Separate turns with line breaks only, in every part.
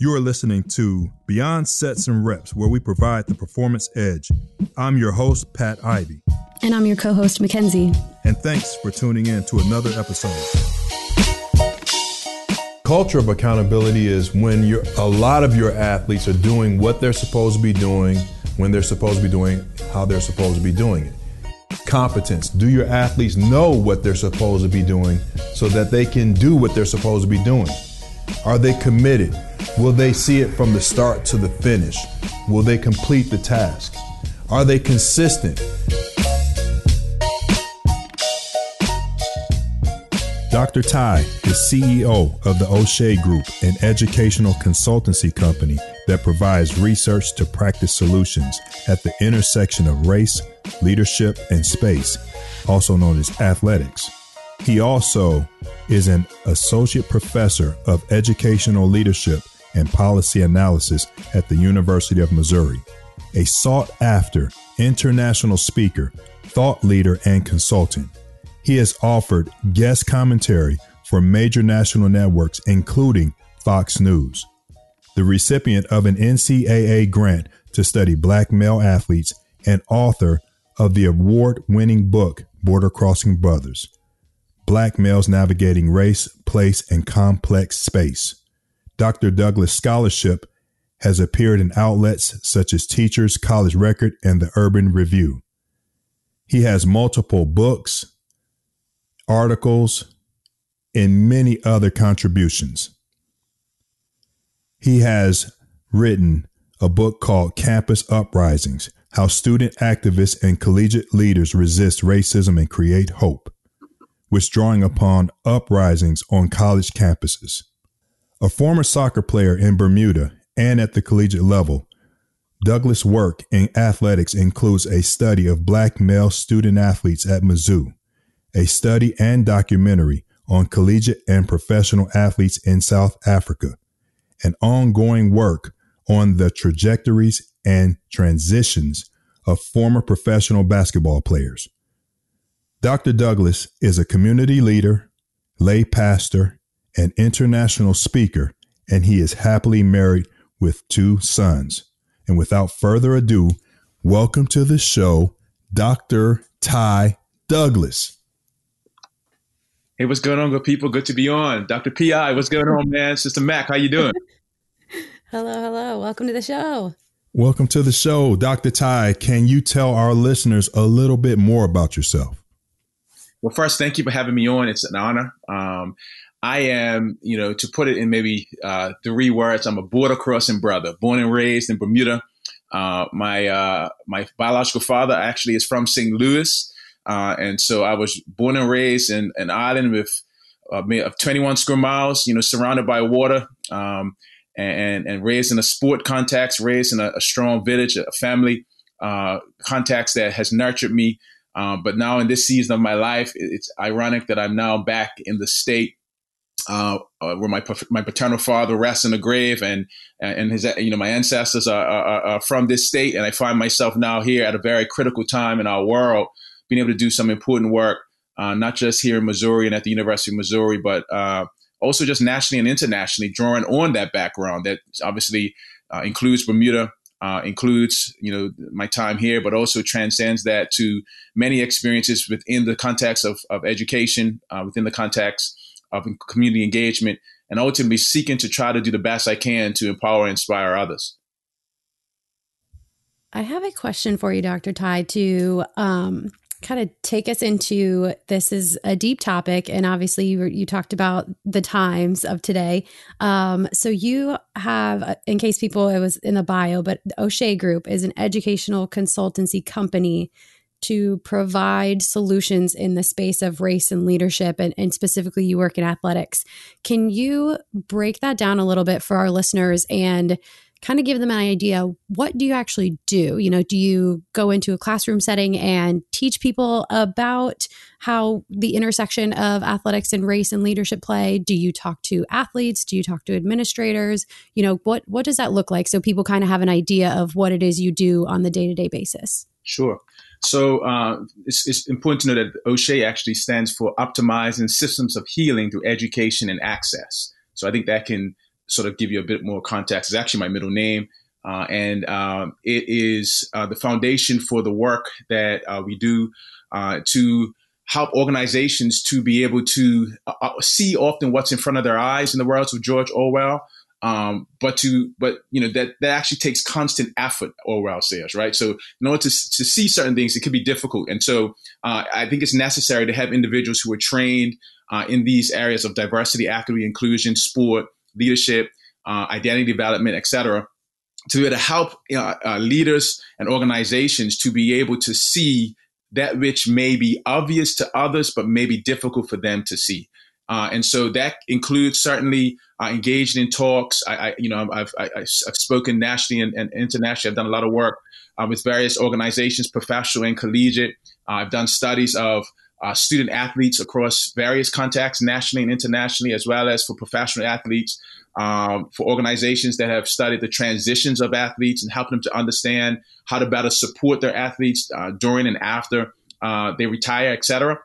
You are listening to Beyond Sets and Reps, where we provide the performance edge. I'm your host, Pat Ivy.
And I'm your co host, Mackenzie.
And thanks for tuning in to another episode. Culture of accountability is when a lot of your athletes are doing what they're supposed to be doing, when they're supposed to be doing, how they're supposed to be doing it. Competence. Do your athletes know what they're supposed to be doing so that they can do what they're supposed to be doing? Are they committed? Will they see it from the start to the finish? Will they complete the task? Are they consistent? Dr. Ty is CEO of the O'Shea Group, an educational consultancy company that provides research to practice solutions at the intersection of race, leadership, and space, also known as athletics. He also is an associate professor of educational leadership and policy analysis at the University of Missouri, a sought after international speaker, thought leader, and consultant. He has offered guest commentary for major national networks, including Fox News. The recipient of an NCAA grant to study black male athletes and author of the award winning book, Border Crossing Brothers Black Males Navigating Race, Place, and Complex Space. Dr. Douglas Scholarship has appeared in outlets such as Teachers College Record and the Urban Review. He has multiple books, articles, and many other contributions. He has written a book called Campus Uprisings How Student Activists and Collegiate Leaders Resist Racism and Create Hope, which drawing upon uprisings on college campuses. A former soccer player in Bermuda and at the collegiate level, Douglas' work in athletics includes a study of black male student athletes at Mizzou, a study and documentary on collegiate and professional athletes in South Africa, and ongoing work on the trajectories and transitions of former professional basketball players. Dr. Douglas is a community leader, lay pastor, an international speaker, and he is happily married with two sons. And without further ado, welcome to the show, Dr. Ty Douglas.
Hey, what's going on, good people? Good to be on. Dr. PI, what's going on, man? Sister Mac, how you doing?
hello, hello. Welcome to the show.
Welcome to the show. Dr. Ty, can you tell our listeners a little bit more about yourself?
Well, first, thank you for having me on. It's an honor. Um, I am, you know, to put it in maybe uh, three words, I'm a border crossing brother, born and raised in Bermuda. Uh, my uh, my biological father actually is from St. Louis, uh, and so I was born and raised in an island with uh, of 21 square miles, you know, surrounded by water, um, and and raised in a sport context, raised in a, a strong village, a family uh, context that has nurtured me. But now in this season of my life, it's ironic that I'm now back in the state uh, uh, where my my paternal father rests in the grave, and and his you know my ancestors are, are, are, from this state, and I find myself now here at a very critical time in our world, being able to do some important work, uh, not just here in Missouri and at the University of Missouri, but uh, also just nationally and internationally, drawing on that background that obviously uh, includes Bermuda. Uh, includes you know my time here, but also transcends that to many experiences within the context of, of education, within the context of community engagement, and ultimately seeking to try to do the best I can to empower and inspire others.
I have a question for you, Dr. Ty, to um, kind of take us into this is a deep topic. And obviously, you, you talked about the times of today. Um, so, you have, uh, in case people, it was in the bio, but O'Shea Group is an educational consultancy company to provide solutions in the space of race and leadership, and, and, specifically, you work in athletics. Can you break that down a little bit for our listeners and kind of give them an idea? What do you actually do? You know, do you go into a classroom setting and teach people about how the intersection of athletics and race and leadership play? Do you talk to athletes? Do you talk to administrators? You know, what what does that look like so people kind of have an idea of what it is you do on the day to day basis?
Sure. So uh, it's, it's, important to know that O'Shea actually stands for Optimizing Systems of Healing Through Education and Access. So I think that can sort of give you a bit more context, is actually my middle name. Uh, and um, it is uh, the foundation for the work that uh, we do uh, to help organizations to be able to uh, uh, see often what's in front of their eyes in the words of George Orwell. Um, but to but you know that that actually takes constant effort. Orwell says, right? So in order to to see certain things, it can be difficult, and so I think it's necessary to have individuals who are trained in these areas of diversity, equity, inclusion, sport, leadership, identity development, etc to be able to help uh, uh, leaders and organizations to be able to see that which may be obvious to others, but may be difficult for them to see. Uh, and so that includes certainly uh, engaged in talks. I, I you know, I've, I, have spoken nationally and, and, internationally. I've done a lot of work uh, with various organizations, professional and collegiate. Uh, I've done studies of uh, student athletes across various contexts, nationally and internationally, as well as for professional athletes um, for organizations that have studied the transitions of athletes and help them to understand how to better support their athletes uh, during and after uh, they retire, et cetera.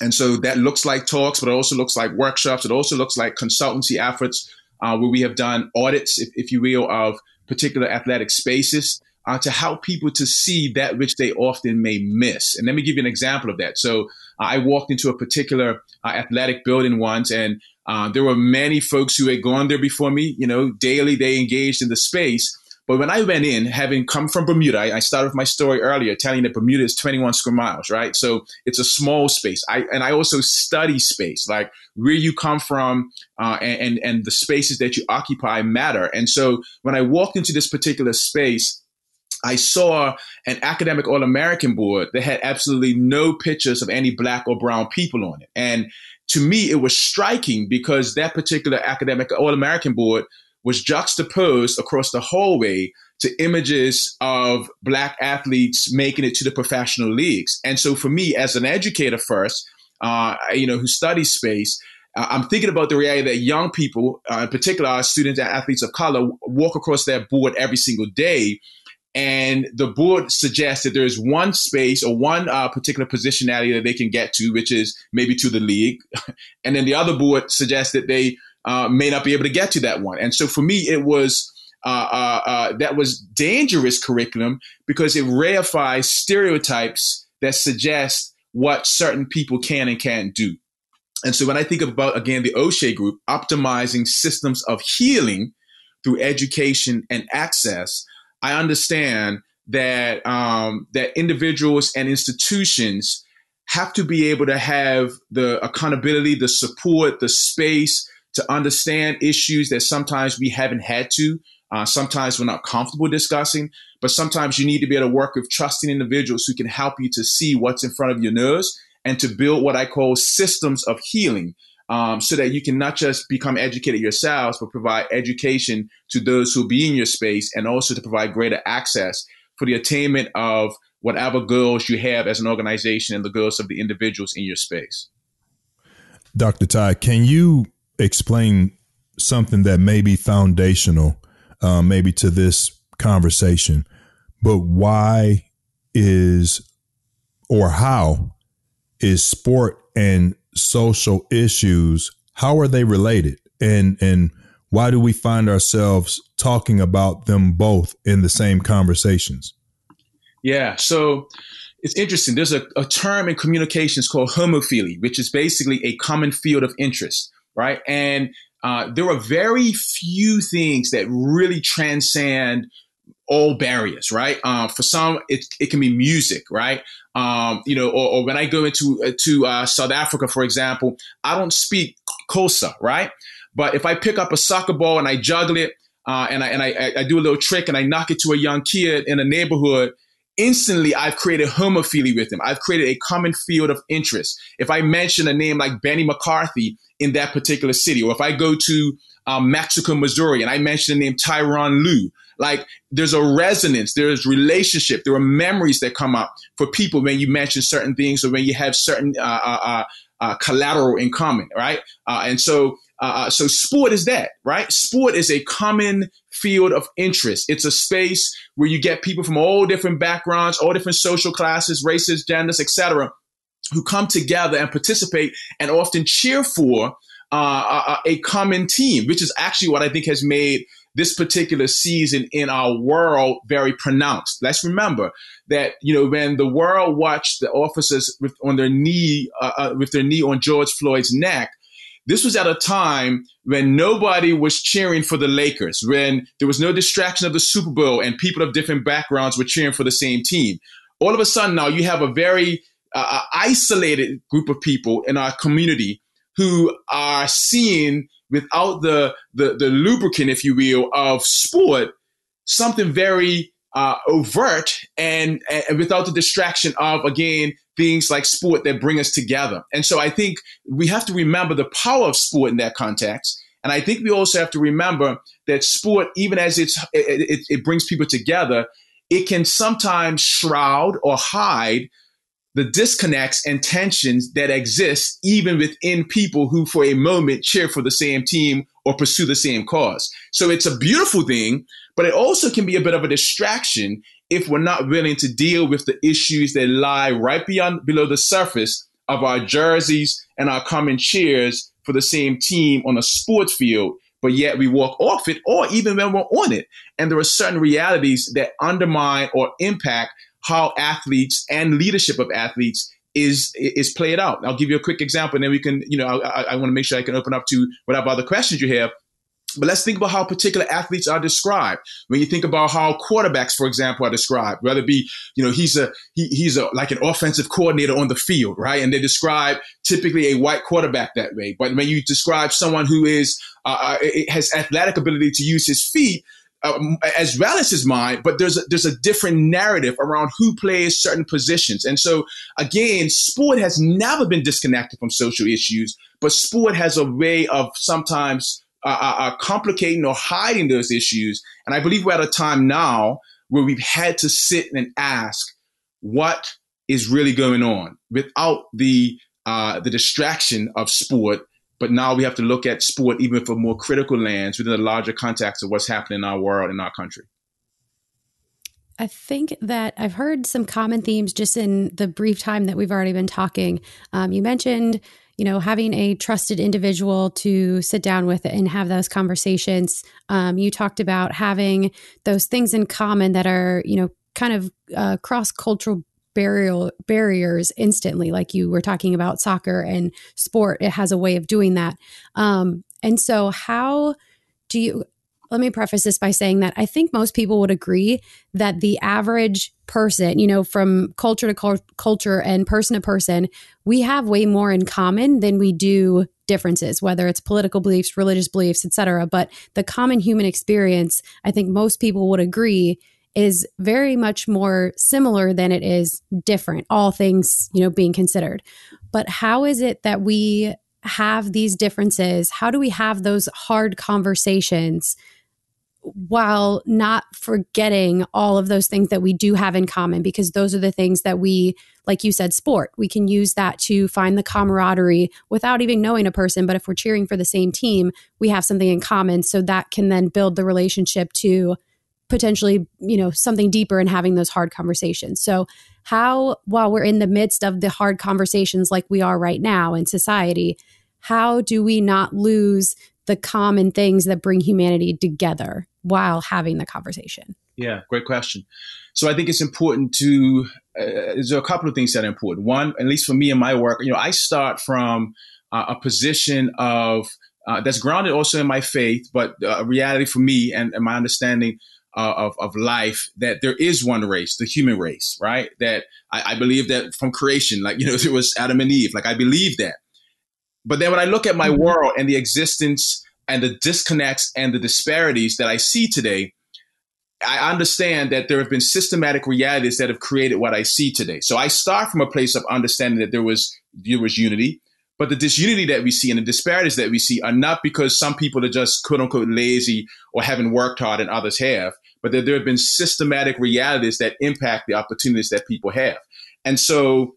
And so that looks like talks, but it also looks like workshops. It also looks like consultancy efforts uh, where we have done audits, if, if, you will, of particular athletic spaces uh, to help people to see that which they often may miss. And let me give you an example of that. So I walked into a particular uh, athletic building once, and uh, there were many folks who had gone there before me. You know, daily they engaged in the space. But when I went in, having come from Bermuda, I, I started with my story earlier, telling that Bermuda is 21 square miles, right? So it's a small space. I and I also study space, like where you come from, uh, and, and and the spaces that you occupy matter. And so when I walked into this particular space, I saw an academic All American board that had absolutely no pictures of any black or brown people on it. And to me, it was striking because that particular academic All American board was juxtaposed across the hallway to images of black athletes making it to the professional leagues. And so for me, as an educator first, uh, you know, who studies space, uh, I'm thinking about the reality that young people, uh, in particular our students and athletes of color, walk across that board every single day and the board suggests that there's one space or one uh, particular position area that they can get to, which is maybe to the league, and then the other board suggests that they uh, may not be able to get to that one. And so for me, it was uh, uh, uh that was dangerous curriculum because it reifies stereotypes that suggest what certain people can and can't do. And so when I think about again the O'Shea Group optimizing systems of healing through education and access I understand that um, that individuals and institutions have to be able to have the accountability, the support, the space to understand issues that sometimes we haven't had to. Uh, sometimes we're not comfortable discussing, but sometimes you need to be able to work with trusting individuals who can help you to see what's in front of your nose and to build what I call systems of healing um, so that you can not just become educated yourselves, but provide education to those who be in your space and also to provide greater access for the attainment of whatever goals you have as an organization and the goals of the individuals in your space.
Dr. Ty, can you explain something that may be foundational, uh, maybe to this conversation, but why is or how is sport and social issues, how are they related? And and why do we find ourselves talking about them both in the same conversations?
Yeah, so it's interesting. There's a, a term in communications called homophily, which is basically a common field of interest, right? And uh, there are very few things that really transcend all barriers, right? Uh, for some, it, it can be music, right? Um, you know, or, or, when I go into uh, to uh, South Africa, for example, I don't speak Xhosa, right? But if I pick up a soccer ball and I juggle it, uh, and I and I, I, do a little trick and I knock it to a young kid in a neighborhood, instantly I've created homophily with him. I've created a common field of interest. If I mention a name like Benni McCarthy in that particular city, or if I go to um, Mexico, Missouri, and I mention the name Tyronn Lue, like there's a resonance, there's relationship, there are memories that come up for people when you mention certain things or when you have certain uh, uh, uh, uh collateral in common, right? Uh, and so, uh, so sport is that, right? Sport is a common field of interest. It's a space where you get people from all different backgrounds, all different social classes, races, genders, etc., who come together and participate and often cheer for uh, a, a common team, which is actually what I think has made this particular season in our world very pronounced. Let's remember that you know when the world watched the officers with, on their knee uh, uh, with their knee on George Floyd's neck. This was at a time when nobody was cheering for the Lakers, when there was no distraction of the Super Bowl and people of different backgrounds were cheering for the same team. All of a sudden now you have a very uh, uh isolated group of people in our community who are seeing without the, the, the lubricant, if you will, of sport, something very uh, overt and, and without the distraction of, again, things like sport that bring us together. And so I think we have to remember the power of sport in that context. And I think we also have to remember that sport, even as it's, it, it, it brings people together, it can sometimes shroud or hide the disconnects and tensions that exist even within people who for a moment cheer for the same team or pursue the same cause. So it's a beautiful thing, but it also can be a bit of a distraction if we're not willing to deal with the issues that lie right beyond below the surface of our jerseys and our common cheers for the same team on a sports field but yet we walk off it or even when we're on it. And there are certain realities that undermine or impact how athletes and leadership of athletes is is played out. I'll give you a quick example, and then we can, you know, I, I want to make sure I can open up to whatever other questions you have. But let's think about how particular athletes are described. When you think about how quarterbacks, for example, are described, whether it be, you know, he's a he, he's a like an offensive coordinator on the field, right? And they describe typically a white quarterback that way. But when you describe someone who is uh, uh has athletic ability to use his feet, as well as his mind, but there's a, there's a different narrative around who plays certain positions. And so again, sport has never been disconnected from social issues, but sport has a way of sometimes uh, uh, uh, complicating or hiding those issues. And I believe we're at a time now where we've had to sit and ask what is really going on without the uh, the distraction of sport but now we have to look at sport even for more critical lands within the larger context of what's happening in our world, in our country.
I think that I've heard some common themes just in the brief time that we've already been talking. Um, you mentioned, you know, having a trusted individual to sit down with and have those conversations. Um, you talked about having those things in common that are, you know, kind of uh, cross cultural barrier barriers instantly like you were talking about soccer and sport it has a way of doing that um, and so how do you let me preface this by saying that I think most people would agree that the average person, you know, from culture to culture and person to person, we have way more in common than we do differences, whether it's political beliefs, religious beliefs, etc. But the common human experience, I think most people would agree is very much more similar than it is different, all things, you know, being considered. But how is it that we have these differences? How do we have those hard conversations while not forgetting all of those things that we do have in common? Because those are the things that we, like you said, sport. We can use that to find the camaraderie without even knowing a person. But if we're cheering for the same team, we have something in common. So that can then build the relationship to potentially you know something deeper and having those hard conversations. So how while we're in the midst of the hard conversations like we are right now in society how do we not lose the common things that bring humanity together while having the conversation?
Yeah great question. So i think it's important to uh, there's a couple of things that are important. One at least for me in my work you know i start from uh, a position of uh, that's grounded also in my faith, but uh, a reality for me and, and my understanding uh, of, of life that there is one race, the human race, right? That I, I, believe that from creation, like, you know, there was Adam and Eve, like I believe that. But then when I look at my mm-hmm. world and the existence and the disconnects and the disparities that I see today, I understand that there have been systematic realities that have created what I see today. So I start from a place of understanding that there was there was unity, but the disunity that we see and the disparities that we see are not because some people are just quote unquote lazy or haven't worked hard and others have, but that there have been systematic realities that impact the opportunities that people have. And so,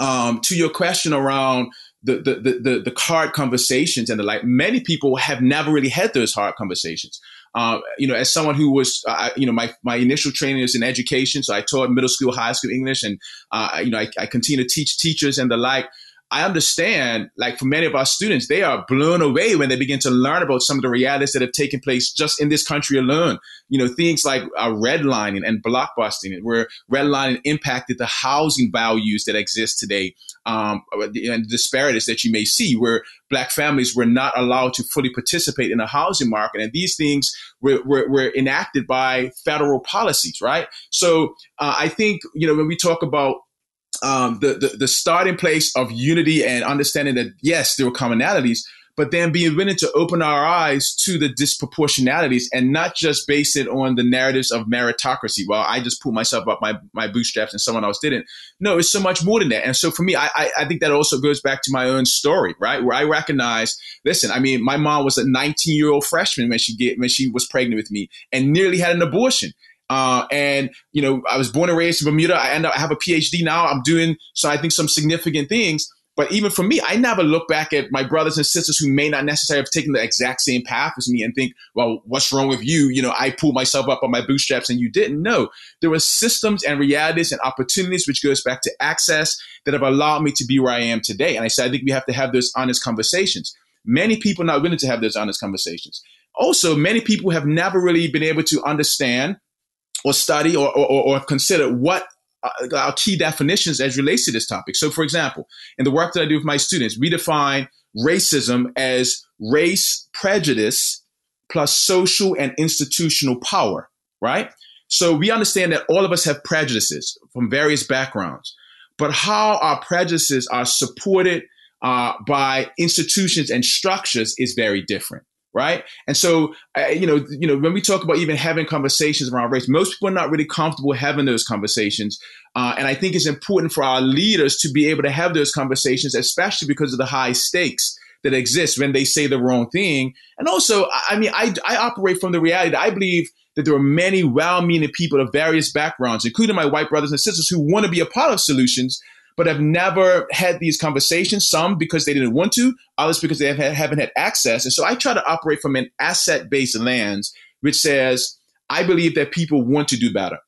um, to your question around the, the, the, the, hard conversations and the like, many people have never really had those hard conversations. Uh, you know, as someone who was, uh, you know, my, my initial training is in education. So I taught middle school, high school English, and, uh, you know, I, I continue to teach teachers and the like. I understand, like for many of our students, they are blown away when they begin to learn about some of the realities that have taken place just in this country alone. You know, things like uh, redlining and blockbusting, where redlining impacted the housing values that exist today, um, and disparities that you may see, where black families were not allowed to fully participate in the housing market. And these things were, were, were enacted by federal policies, right? So uh, I think, you know, when we talk about um, the, the, the starting place of unity and understanding that yes, there were commonalities, but then being willing to open our eyes to the disproportionalities and not just base it on the narratives of meritocracy. Well, I just pulled myself up my, my bootstraps and someone else didn't. No, it's so much more than that. And so for me, I, I, I think that also goes back to my own story, right? Where I recognize, listen, I mean, my mom was a 19 year old freshman when she get, when she was pregnant with me and nearly had an abortion. Uh, and you know, I was born and raised in Bermuda. I end up I have a PhD now. I'm doing so. I think some significant things. But even for me, I never look back at my brothers and sisters who may not necessarily have taken the exact same path as me and think, well, what's wrong with you? You know, I pulled myself up on my bootstraps and you didn't. No, there were systems and realities and opportunities, which goes back to access that have allowed me to be where I am today. And I said, I think we have to have those honest conversations. Many people are not willing to have those honest conversations. Also, many people have never really been able to understand or study or, or, or consider what uh, our key definitions as relates to this topic. So, for example, in the work that I do with my students, we define racism as race prejudice plus social and institutional power, right? So we understand that all of us have prejudices from various backgrounds, but how our prejudices are supported uh, by institutions and structures is very different right? And so, uh, you know, you know, when we talk about even having conversations around race, most people are not really comfortable having those conversations. Uh, and I think it's important for our leaders to be able to have those conversations, especially because of the high stakes that exist when they say the wrong thing. And also, I mean, I, I operate from the reality that I believe that there are many well-meaning people of various backgrounds, including my white brothers and sisters, who want to be a part of solutions but have never had these conversations. Some because they didn't want to, others because they have, haven't had access. And so I try to operate from an asset based lens, which says, I believe that people want to do better.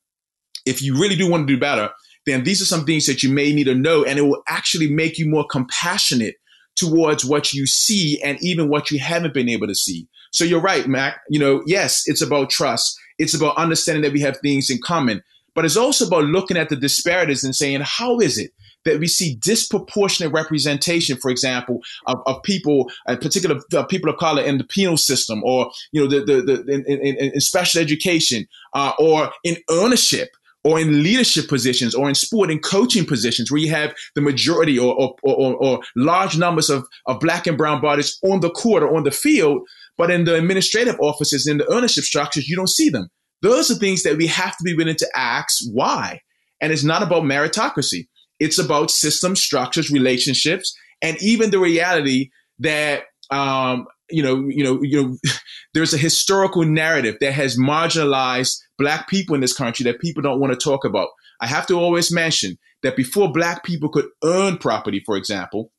If you really do want to do better, then these are some things that you may need to know, and it will actually make you more compassionate towards what you see and even what you haven't been able to see. So you're right, Mac. You know, yes, it's about trust. It's about understanding that we have things in common, but it's also about looking at the disparities and saying, how is it that we see disproportionate representation, for example, of, of people, in particular uh, people of color in the penal system, or you know, the the, the in, in, in special education, uh, or in ownership or in leadership positions or in sport and coaching positions where you have the majority or, or, or, or, large numbers of, of black and brown bodies on the court or on the field, but in the administrative offices, in the ownership structures, you don't see them. Those are things that we have to be willing to ask why. And it's not about meritocracy. It's about system structures, relationships, and even the reality that um, you know, you know, you know, there's a historical narrative that has marginalized black people in this country that people don't want to talk about. I have to always mention that before black people could earn property, for example,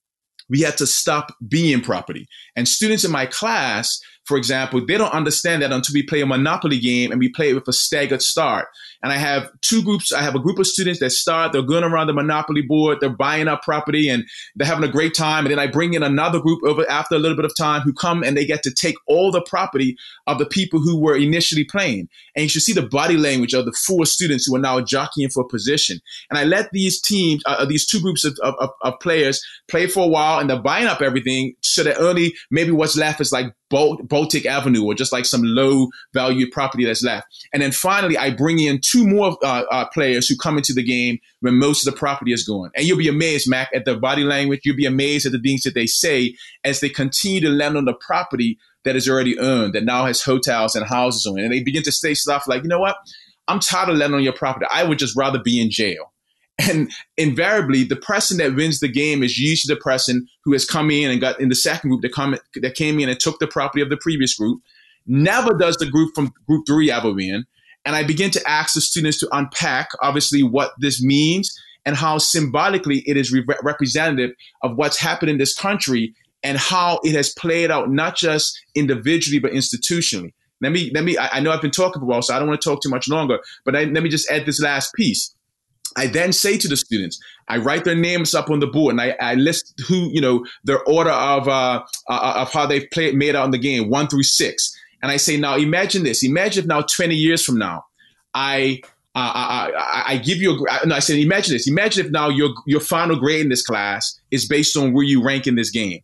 we had to stop being property. And students in my class, for example, they don't understand that until we play a monopoly game and we play it with a staggered start and I have two groups. I have a group of students that start, they're going around the monopoly board, they're buying up property and they're having a great time. And then I bring in another group over after a little bit of time who come and they get to take all the property of the people who were initially playing. And you should see the body language of the four students who are now jockeying for position. And I let these teams, uh, uh these two groups of, of, of players play for a while and they're buying up everything so that only maybe what's left is like Baltic Avenue or just like some low value property that's left. And then finally, I bring in two more uh, uh, players who come into the game when most of the property is gone. And you'll be amazed, Mac, at the body language. You'll be amazed at the things that they say as they continue to land on the property that is already earned, that now has hotels and houses on it. And they begin to say stuff like, you know what? I'm tired of landing on your property. I would just rather be in jail. And invariably, the person that wins the game is usually the person who has come in and got in the second group that come that came in and took the property of the previous group. Never does the group from group three ever win. And I begin to ask the students to unpack, obviously, what this means and how symbolically it is re- representative of what's happened in this country and how it has played out not just individually but institutionally. Let me let me. I, I know I've been talking for a while, so I don't want to talk too much longer. But I, let me just add this last piece I then say to the students, I write their names up on the board and I, I list who, you know, their order of uh, uh, of how they've played made out in the game, one through six. And I say, now imagine this. Imagine if now 20 years from now, I uh, I, I, give you a. No, I said, imagine this. Imagine if now your your final grade in this class is based on where you rank in this game,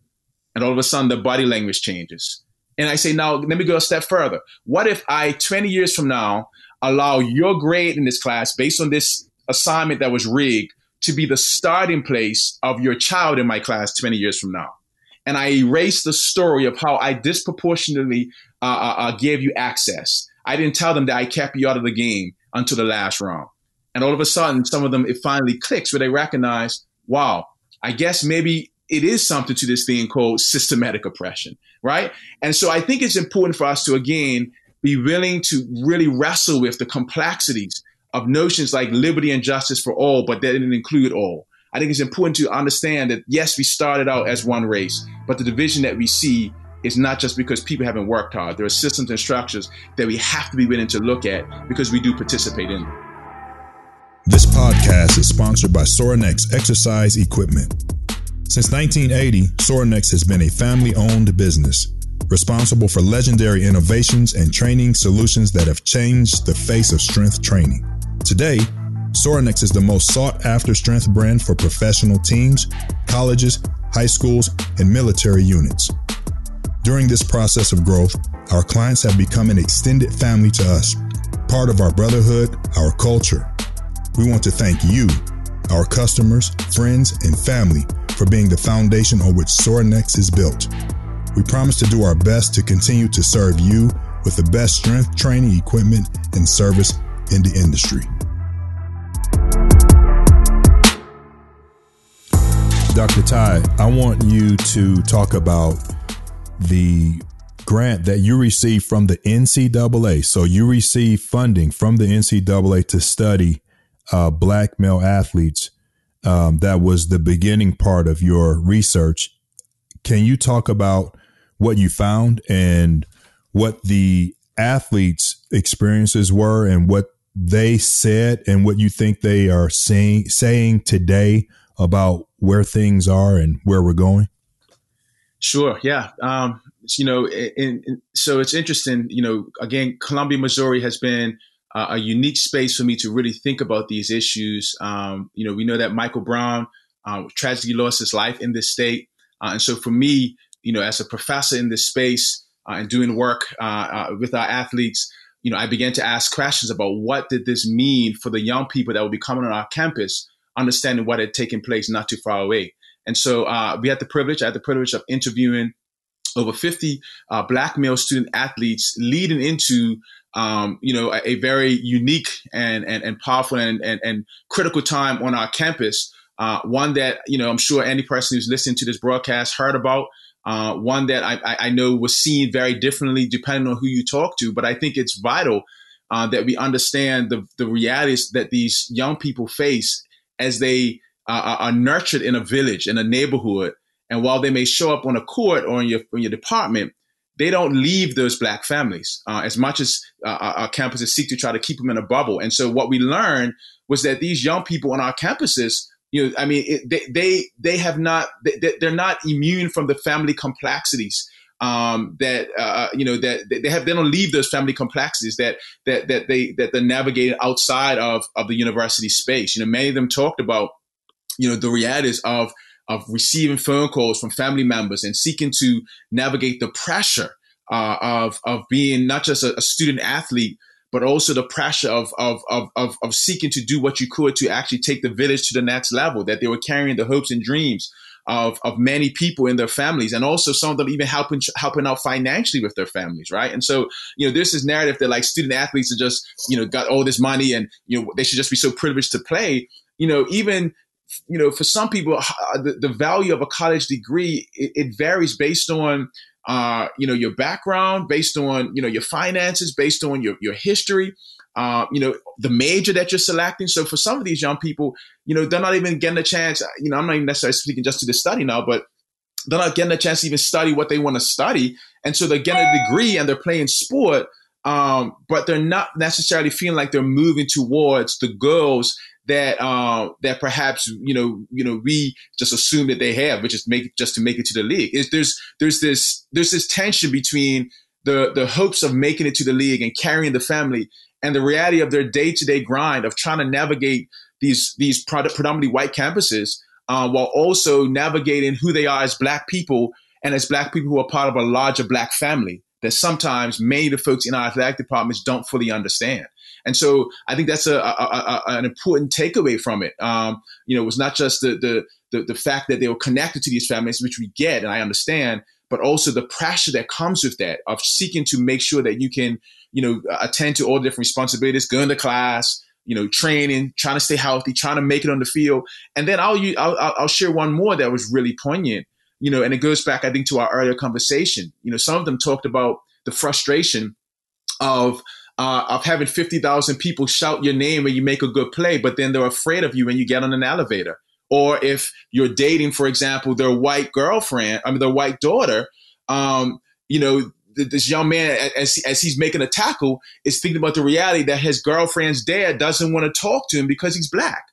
and all of a sudden the body language changes. And I say, now let me go a step further. What if I, 20 years from now, allow your grade in this class based on this assignment that was rigged to be the starting place of your child in my class 20 years from now? And I erase the story of how I disproportionately uh, uh, uh gave you access. I didn't tell them that I kept you out of the game until the last round. And all of a sudden, some of them, it finally clicks where they recognize, wow, I guess maybe it is something to this thing called systematic oppression, right? And so I think it's important for us to, again, be willing to really wrestle with the complexities of notions like liberty and justice for all, but that didn't include all. I think it's important to understand that, yes, we started out as one race, but the division that we see is not just because people haven't worked hard. There are systems and structures that we have to be willing to look at because we do participate in them.
This podcast is sponsored by Sorinex Exercise Equipment. Since 1980, Sorinex has been a family owned business responsible for legendary innovations and training solutions that have changed the face of strength training. Today, Sorinex is the most sought after strength brand for professional teams, colleges, high schools, and military units. During this process of growth, our clients have become an extended family to us, part of our brotherhood, our culture. We want to thank you, our customers, friends, and family for being the foundation on which Sorinex is built. We promise to do our best to continue to serve you with the best strength training equipment and service in the industry. Dr. Ty, I want you to talk about the grant that you received from the NCAA. So you received funding from the NCAA to study uh, black male athletes. Um, that was the beginning part of your research. Can you talk about what you found and what the athletes' experiences were and what they said and what you think they are saying saying today about where things are and where we're going?
Sure. Yeah. Um, you know, so it's interesting. You know, again, Columbia, Missouri has been uh, a unique space for me to really think about these issues. Um, you know, we know that Michael Brown uh, tragically lost his life in this state, uh, and so for me, you know, as a professor in this space uh, and doing work uh, uh, with our athletes, you know, I began to ask questions about what did this mean for the young people that would be coming on our campus, understanding what had taken place not too far away. And so uh, we had the privilege, I had the privilege of interviewing over 50 uh, black male student athletes leading into um, you know, a, a, very unique and, and, and powerful and, and, and critical time on our campus. Uh, one that, you know, I'm sure any person who's listening to this broadcast heard about. Uh, one that I, I, know was seen very differently depending on who you talk to. But I think it's vital uh, that we understand the, the realities that these young people face as they uh, are nurtured in a village, in a neighborhood. And while they may show up on a court or in your, in your department, they don't leave those black families uh, as much as uh, our campuses seek to try to keep them in a bubble. And so what we learned was that these young people on our campuses, you know, I mean, it, they, they, they have not, they, they're not immune from the family complexities um, that uh, you know that they have they don't leave those family complexities that that that they that they navigate outside of of the university space. You know, many of them talked about you know the realities of of receiving phone calls from family members and seeking to navigate the pressure uh, of of being not just a, a, student athlete but also the pressure of, of, of, of seeking to do what you could to actually take the village to the next level, that they were carrying the hopes and dreams of, of many people in their families and also some of them even helping helping out financially with their families right and so you know there's this narrative that like student athletes are just you know got all this money and you know they should just be so privileged to play you know even you know, for some people, uh, the, the value of a college degree it, it varies based on uh, you know your background, based on you know your finances, based on your your history. Uh, you know the major that you're selecting. So for some of these young people, you know they're not even getting a chance. You know, I'm not even necessarily speaking just to the study now, but they're not getting a chance to even study what they want to study, and so they're getting a degree and they're playing sport um, but they're not necessarily feeling like they're moving towards the goals that uh, that perhaps you know you know we just assume that they have, which is make just to make it to the league. Is there's there's this there's this tension between the the hopes of making it to the league and carrying the family and the reality of their day to day grind of trying to navigate these these predominantly white campuses uh, while also navigating who they are as black people and as black people who are part of a larger black family that sometimes many of the folks in our athletic departments don't fully understand. And so I think that's a, a, a an important takeaway from it. Um, you know, it was not just the, the, the the fact that they were connected to these families, which we get and I understand, but also the pressure that comes with that of seeking to make sure that you can, you know, attend to all the different responsibilities, going to class, you know, training, trying to stay healthy, trying to make it on the field. And then I'll, I'll, I'll share one more that was really poignant, you know, and it goes back, I think, to our earlier conversation. You know, some of them talked about the frustration of uh, of having 50,000 people shout your name when you make a good play, but then they're afraid of you when you get on an elevator. Or if you're dating, for example, their white girlfriend, I mean, their white daughter, um, you know, this young man, as, as he's making a tackle, is thinking about the reality that his girlfriend's dad doesn't want to talk to him because he's black.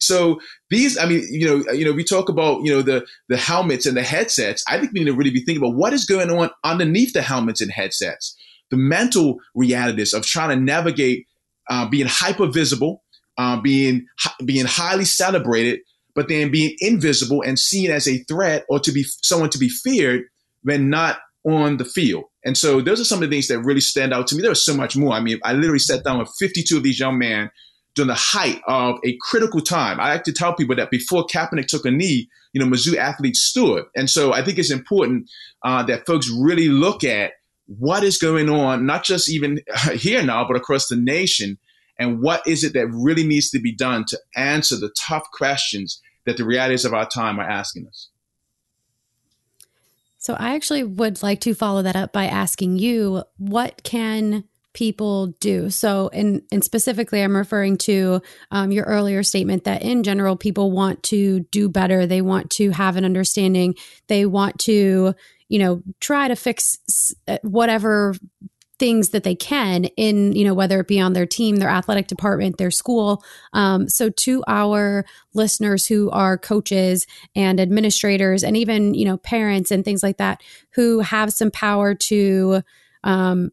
So these, I mean, you know, you know, we talk about you know the the helmets and the headsets. I think we need to really be thinking about what is going on underneath the helmets and headsets the mental realities of trying to navigate uh, being hyper visible, uh, being being highly celebrated, but then being invisible and seen as a threat or to be someone to be feared when not on the field. And so those are some of the things that really stand out to me. There's so much more. I mean, I literally sat down with 52 of these young men during the height of a critical time. I like to tell people that before Kaepernick took a knee, you know, Mizzou athletes stood. And so I think it's important uh, that folks really look at what is going on, not just even here now, but across the nation, and what is it that really needs to be done to answer the tough questions that the realities of our time are asking us.
So, I actually would like to follow that up by asking you what can people do? So and and specifically i'm referring to um, your earlier statement that in general people want to do better. They want to have an understanding. They want to you know, try to fix uh, whatever things that they can in you know whether it be on their team their athletic department their school. Um, so to our listeners who are coaches and administrators and even you know parents and things like that who have some power to um,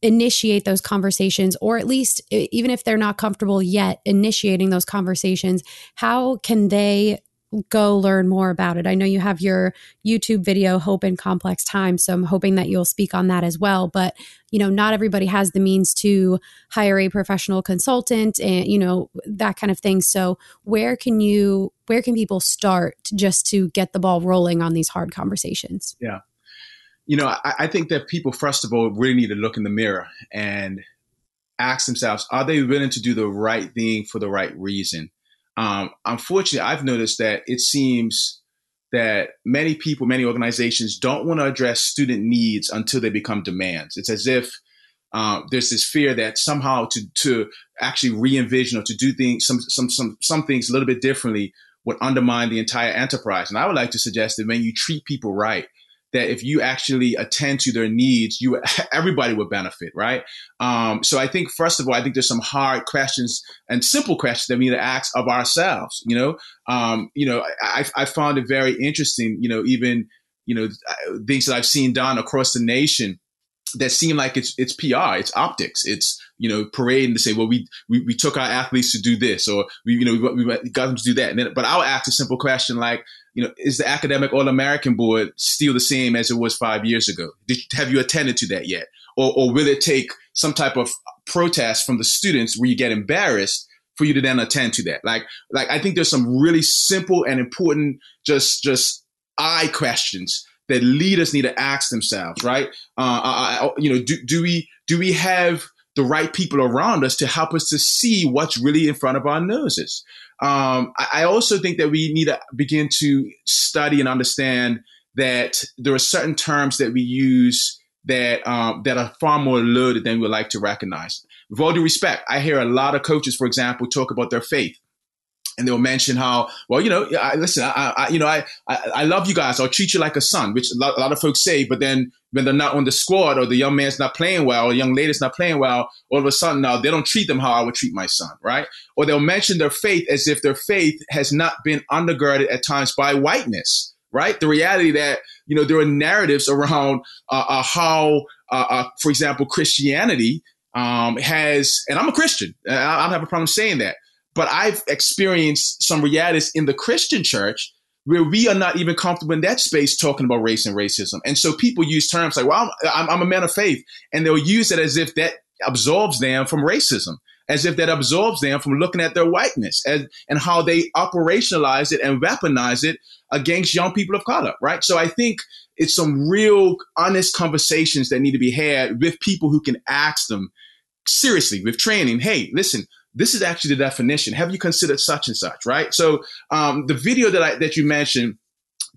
initiate those conversations or at least even if they're not comfortable yet initiating those conversations how can they go learn more about it. I know you have your YouTube video, Hope in Complex Times. So I'm hoping that you'll speak on that as well. But, you know, not everybody has the means to hire a professional consultant and, you know, that kind of thing. So where can you, where can people start just to get the ball rolling on these hard conversations?
Yeah. You know, I, I think that people, first of all, really need to look in the mirror and ask themselves, are they willing to do the right thing for the right reason? Um, unfortunately, I've noticed that it seems that many people, many organizations don't want to address student needs until they become demands. It's as if uh, there's this fear that somehow to to actually re-envision or to do things some some some some things a little bit differently would undermine the entire enterprise. And I would like to suggest that when you treat people right, that if you actually attend to their needs, you everybody would benefit, right? Um, so I think first of all, I think there's some hard questions and simple questions that we need to ask of ourselves. You know, um, you know, I, I found it very interesting. You know, even you know things that I've seen done across the nation that seem like it's it's PR, it's optics, it's you know parading to say, well, we we, we took our athletes to do this, or we you know we, we got them to do that. And then, but I'll ask a simple question like, you know, is the academic All American board still the same as it was five years ago? Did, have you attended to that yet, or or will it take some type of protest from the students where you get embarrassed? For you to then attend to that, like, like I think there's some really simple and important, just, just eye questions that leaders need to ask themselves, right? Uh, I, you know, do, do we do we have the right people around us to help us to see what's really in front of our noses? Um, I, I also think that we need to begin to study and understand that there are certain terms that we use that um, that are far more loaded than we would like to recognize. With all due respect, I hear a lot of coaches, for example, talk about their faith and they'll mention how well you know I, listen I, I you know I, I, I love you guys. I'll treat you like a son which a lot, a lot, of folks say but then when they're not on the squad or the young man's not playing well or young lady's not playing well all of a sudden now they don't treat them how I would treat my son right? Or they'll mention their faith as if their faith has not been undergirded at times by whiteness right? The reality that you know there are narratives around uh, uh, how uh, uh for example Christianity um, has and I'm a Christian I don't have a problem saying that but I've experienced some realities in the Christian church where we are not even comfortable in that space talking about race and racism. And so people use terms like, well, I'm, I'm a man of faith. And they'll use it as if that absolves them from racism, as if that absolves them from looking at their whiteness and, and how they operationalize it and weaponize it against young people of color, right? So I think it's some real honest conversations that need to be had with people who can ask them seriously with training. Hey, listen, this is actually the definition. Have you considered such and such, right? So um, the video that I that you mentioned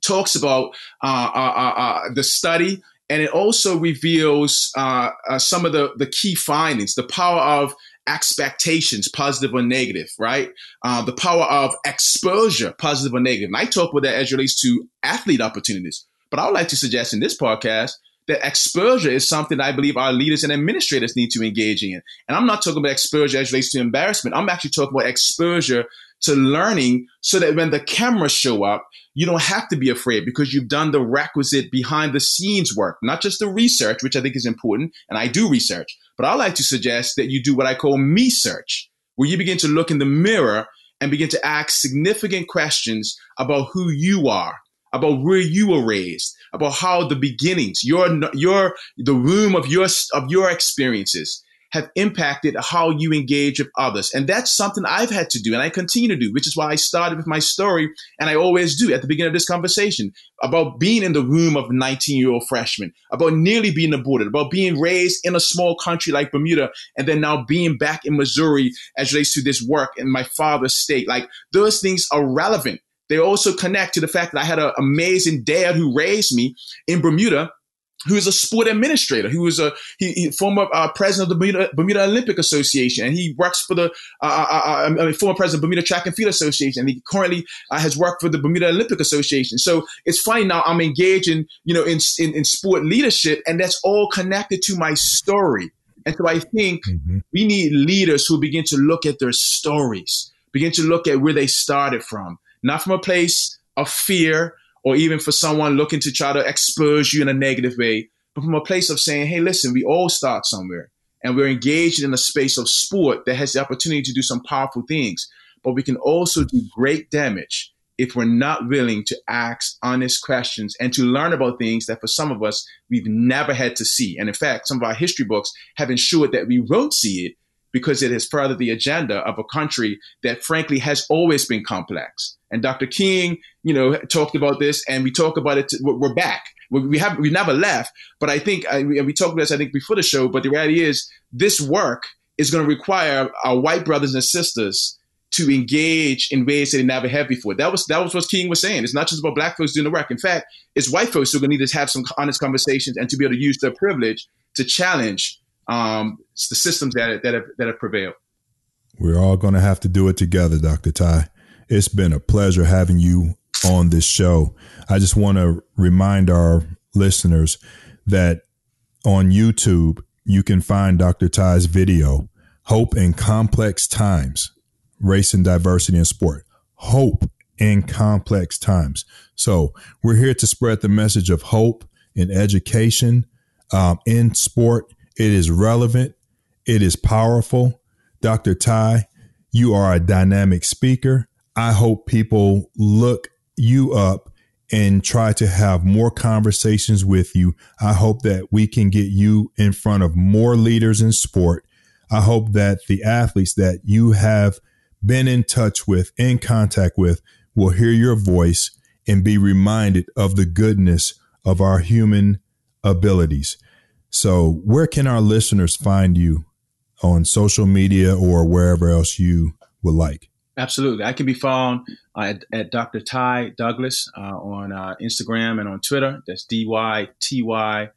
talks about uh, uh, uh, uh the study, and it also reveals uh, uh, some of the the key findings, the power of expectations, positive or negative, right? the power of exposure, positive or negative. And I talk about that as relates to athlete opportunities. But I would like to suggest in this podcast that exposure is something I believe our leaders and administrators need to engage in. And I'm not talking about exposure as relates to embarrassment. I'm actually talking about exposure to learning so that when the cameras show up, you don't have to be afraid because you've done the requisite behind the scenes work, not just the research, which I think is important. And I do research, but I like to suggest that you do what I call me search, where you begin to look in the mirror and begin to ask significant questions about who you are about where you were raised, about how the beginnings, your your the room of your of your experiences have impacted how you engage with others. And that's something I've had to do and I continue to do, which is why I started with my story and I always do at the beginning of this conversation about being in the room of 19 year old freshmen, about nearly being aborted, about being raised in a small country like Bermuda and then now being back in Missouri as relates to this work in my father's state. Like those things are relevant they also connect to the fact that I had an amazing dad who raised me in Bermuda who is a sport administrator, who is a he, he former uh, president of the Bermuda, Bermuda, Olympic Association, and he works for the uh, uh, uh, uh I mean, former president of Bermuda Track and Field Association, and he currently uh, has worked for the Bermuda Olympic Association. So it's funny now I'm engaged in you know in, in, in sport leadership, and that's all connected to my story. And so I think mm-hmm. we need leaders who begin to look at their stories, begin to look at where they started from, not from a place of fear or even for someone looking to try to expose you in a negative way, but from a place of saying, hey, listen, we all start somewhere and we're engaged in a space of sport that has the opportunity to do some powerful things. But we can also do great damage if we're not willing to ask honest questions and to learn about things that for some of us we've never had to see. And in fact, some of our history books have ensured that we won't see it because it has furthered the agenda of a country that frankly has always been complex. And Dr. King, you know, talked about this and we talk about it. we're back. We have, we never left, but I think, uh, we talked about this, I think before the show, but the reality is this work is going to require our white brothers and sisters to engage in ways that they never have before. That was that was what King was saying. It's not just about black folks doing the work. In fact, it's white folks who are going to need to have some honest conversations and to be able to use their privilege to challenge um, the systems that that have, that have prevailed.
We're all going to have to do it together, Dr. Ty. It's been a pleasure having you on this show. I just want to remind our listeners that on YouTube, you can find Dr. Ty's video, Hope in Complex Times, Race and Diversity in Sport. Hope in complex times. So we're here to spread the message of hope in education, um, in sport, it is relevant. It is powerful. Dr. Ty, you are a dynamic speaker. I hope people look you up and try to have more conversations with you. I hope that we can get you in front of more leaders in sport. I hope that the athletes that you have been in touch with, in contact with, will hear your voice and be reminded of the goodness of our human abilities. So, where can our listeners find you on social media or wherever else you would like?
Absolutely. I can be found uh, at, at, Dr. Ty Douglas uh, on uh, Instagram and on Twitter. That's D Y T Y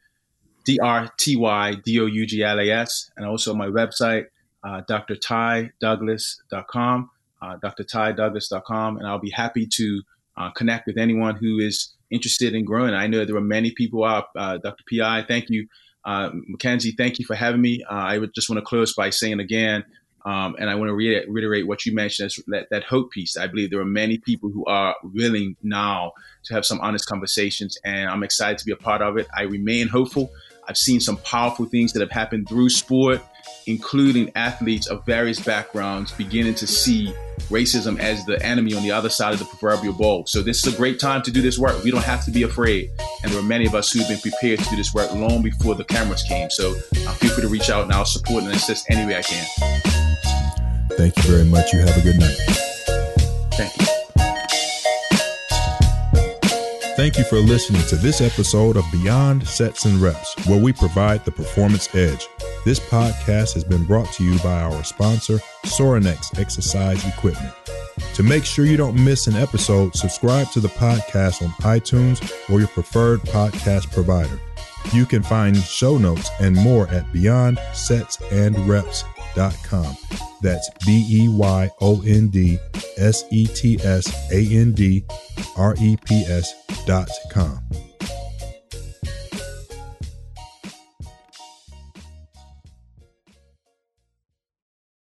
D R T Y D O U G L A S. And also my website, uh, drtydouglas.com. uh, drtydouglas.com, and I'll be happy to uh, connect with anyone who is interested in growing. I know there are many people out. Uh, Dr. Ty, thank you. Uh, Mackenzie, thank you for having me. Uh, I would just want to close by saying again, um, and I want to reiterate, reiterate what you mentioned, that, that hope piece. I believe there are many people who are willing now to have some honest conversations, and I'm excited to be a part of it. I remain hopeful. I've seen some powerful things that have happened through sport, including athletes of various backgrounds beginning to see racism as the enemy on the other side of the proverbial bowl. So this is a great time to do this work. We don't have to be afraid. And there are many of us who've been prepared to do this work long before the cameras came. So uh, feel free to reach out and I'll support and assist any way I can.
Thank you very much. You have a good night.
Thank you.
Thank you for listening to this episode of Beyond Sets and Reps, where we provide the performance edge. This podcast has been brought to you by our sponsor, Sorinex Exercise Equipment. To make sure you don't miss an episode, subscribe to the podcast on iTunes or your preferred podcast provider. You can find show notes and more at beyondsetsandreps.com. That's B E Y O N D S E T S A N D R E P S dot com.